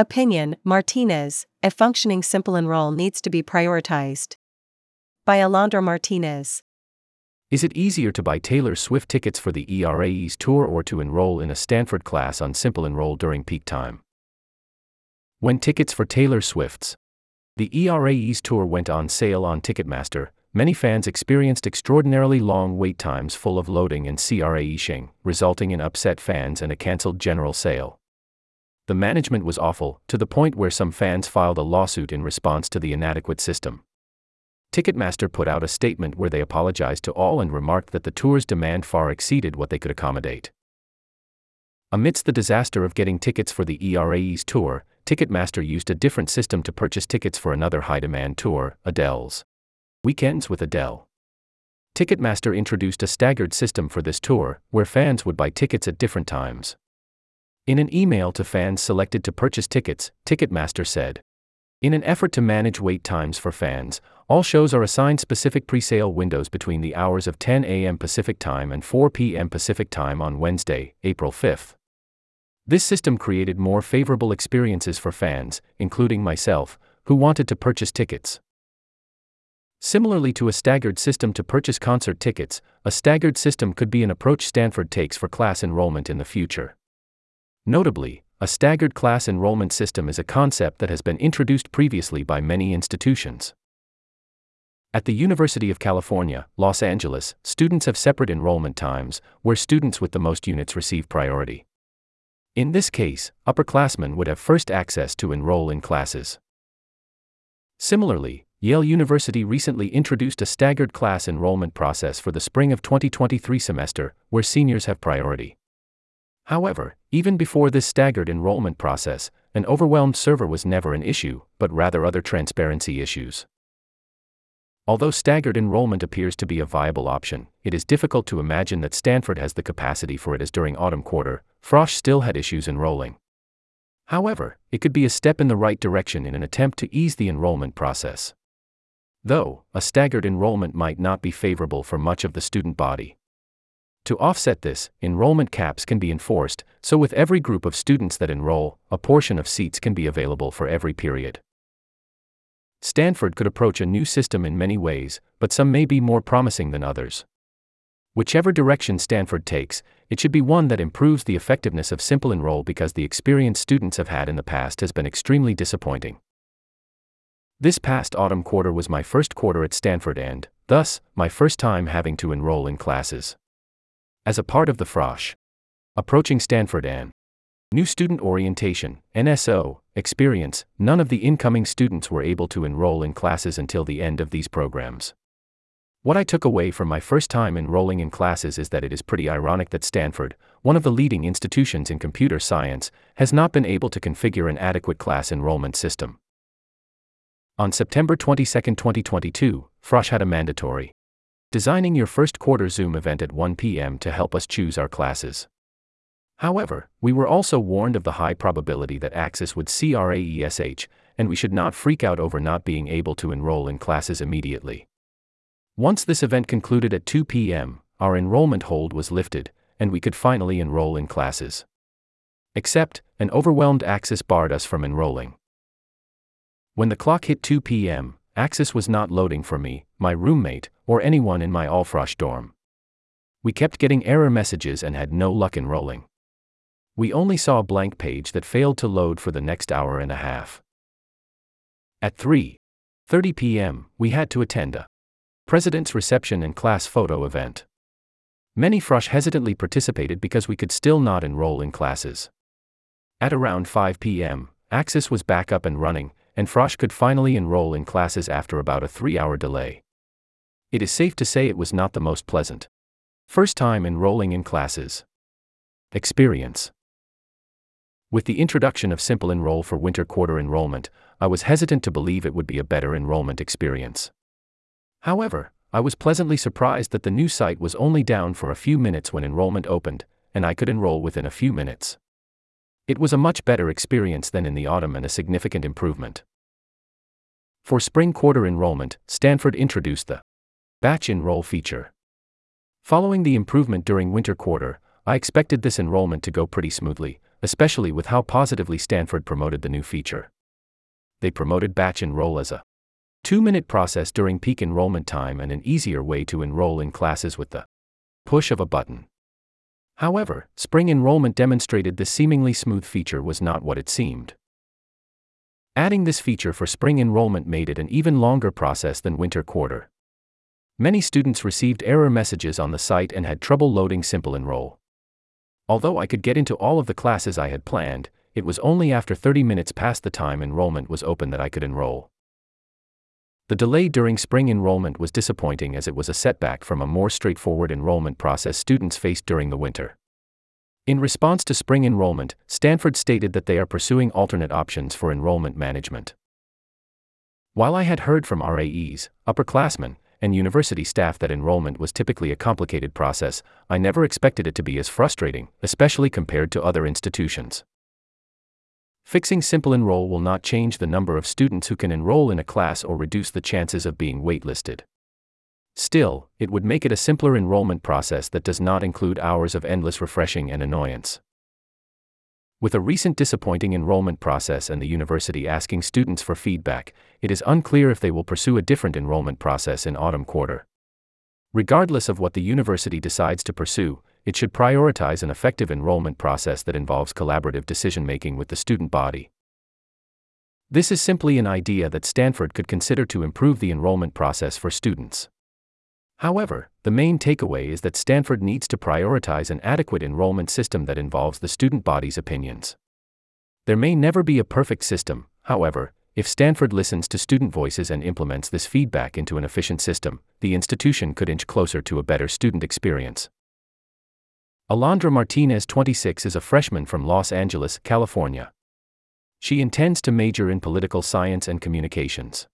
Opinion Martinez, a functioning SimpleEnroll needs to be prioritized. By Alondra Martinez. Is it easier to buy Taylor Swift tickets for the Eras tour or to enroll in a Stanford class on SimpleEnroll during peak time? When tickets for Taylor Swift's the Eras tour went on sale on Ticketmaster, many fans experienced extraordinarily long wait times full of loading and CRAishing, resulting in upset fans and a cancelled general sale. The management was awful, to the point where some fans filed a lawsuit in response to the inadequate system. Ticketmaster put out a statement where they apologized to all and remarked that the tour's demand far exceeded what they could accommodate. Amidst the disaster of getting tickets for the Eras tour, Ticketmaster used a different system to purchase tickets for another high demand tour, Adele's. Weekends with Adele. Ticketmaster introduced a staggered system for this tour, where fans would buy tickets at different times. In an email to fans selected to purchase tickets, Ticketmaster said, In an effort to manage wait times for fans, all shows are assigned specific presale windows between the hours of 10 a.m. Pacific Time and 4 p.m. Pacific Time on Wednesday, April 5th. This system created more favorable experiences for fans, including myself, who wanted to purchase tickets. Similarly to a staggered system to purchase concert tickets, a staggered system could be an approach Stanford takes for class enrollment in the future. Notably, a staggered class enrollment system is a concept that has been introduced previously by many institutions. At the University of California, Los Angeles, students have separate enrollment times, where students with the most units receive priority. In this case, upperclassmen would have first access to enroll in classes. Similarly, Yale University recently introduced a staggered class enrollment process for the spring of 2023 semester, where seniors have priority. However, even before this staggered enrollment process, an overwhelmed server was never an issue, but rather other transparency issues. Although staggered enrollment appears to be a viable option, it is difficult to imagine that Stanford has the capacity for it as during autumn quarter, Frosh still had issues enrolling. However, it could be a step in the right direction in an attempt to ease the enrollment process. Though, a staggered enrollment might not be favorable for much of the student body. To offset this, enrollment caps can be enforced, so with every group of students that enroll, a portion of seats can be available for every period. Stanford could approach a new system in many ways, but some may be more promising than others. Whichever direction Stanford takes, it should be one that improves the effectiveness of SimpleEnroll because the experience students have had in the past has been extremely disappointing. This past autumn quarter was my first quarter at Stanford and, thus, my first time having to enroll in classes. As a part of the Frosh, approaching Stanford and New Student Orientation, NSO, experience, none of the incoming students were able to enroll in classes until the end of these programs. What I took away from my first time enrolling in classes is that it is pretty ironic that Stanford, one of the leading institutions in computer science, has not been able to configure an adequate class enrollment system. On September 22, 2022, Frosh had a mandatory designing your first quarter Zoom event at 1 p.m. to help us choose our classes. However, we were also warned of the high probability that Axess would CRAESH, and we should not freak out over not being able to enroll in classes immediately. Once this event concluded at 2 p.m., our enrollment hold was lifted, and we could finally enroll in classes. Except, an overwhelmed Axess barred us from enrolling. When the clock hit 2 p.m., Axess was not loading for me, my roommate, or anyone in my Allfrosh dorm. We kept getting error messages and had no luck enrolling we only saw a blank page that failed to load for the next hour and a half. At 3:30 p.m., we had to attend a president's reception and class photo event. Many Frosh hesitantly participated because we could still not enroll in classes. At around 5 p.m., Axess was back up and running, and Frosh could finally enroll in classes after about a three hour delay. It is safe to say it was not the most pleasant. First time enrolling in classes. Experience. With the introduction of SimpleEnroll for winter quarter enrollment, I was hesitant to believe it would be a better enrollment experience. However, I was pleasantly surprised that the new site was only down for a few minutes when enrollment opened, and I could enroll within a few minutes. It was a much better experience than in the autumn and a significant improvement. For spring quarter enrollment, Stanford introduced the batch enroll feature. Following the improvement during winter quarter, I expected this enrollment to go pretty smoothly, especially with how positively Stanford promoted the new feature. They promoted batch enroll as a two minute process during peak enrollment time and an easier way to enroll in classes with the push of a button. However, spring enrollment demonstrated this seemingly smooth feature was not what it seemed. Adding this feature for spring enrollment made it an even longer process than winter quarter. Many students received error messages on the site and had trouble loading SimpleEnroll. Although I could get into all of the classes I had planned, it was only after 30 minutes past the time enrollment was open that I could enroll. The delay during spring enrollment was disappointing as it was a setback from a more straightforward enrollment process students faced during the winter. In response to spring enrollment, Stanford stated that they are pursuing alternate options for enrollment management. While I had heard from RAs, upperclassmen, and university staff that enrollment was typically a complicated process, I never expected it to be as frustrating, especially compared to other institutions. Fixing SimpleEnroll will not change the number of students who can enroll in a class or reduce the chances of being waitlisted. Still, it would make it a simpler enrollment process that does not include hours of endless refreshing and annoyance. With a recent disappointing enrollment process and the university asking students for feedback, it is unclear if they will pursue a different enrollment process in autumn quarter. Regardless of what the university decides to pursue, it should prioritize an effective enrollment process that involves collaborative decision making with the student body. This is simply an idea that Stanford could consider to improve the enrollment process for students. However, the main takeaway is that Stanford needs to prioritize an adequate enrollment system that involves the student body's opinions. There may never be a perfect system, however, if Stanford listens to student voices and implements this feedback into an efficient system, the institution could inch closer to a better student experience. Alondra Martinez, 26, is a freshman from Los Angeles, California. She intends to major in political science and communications.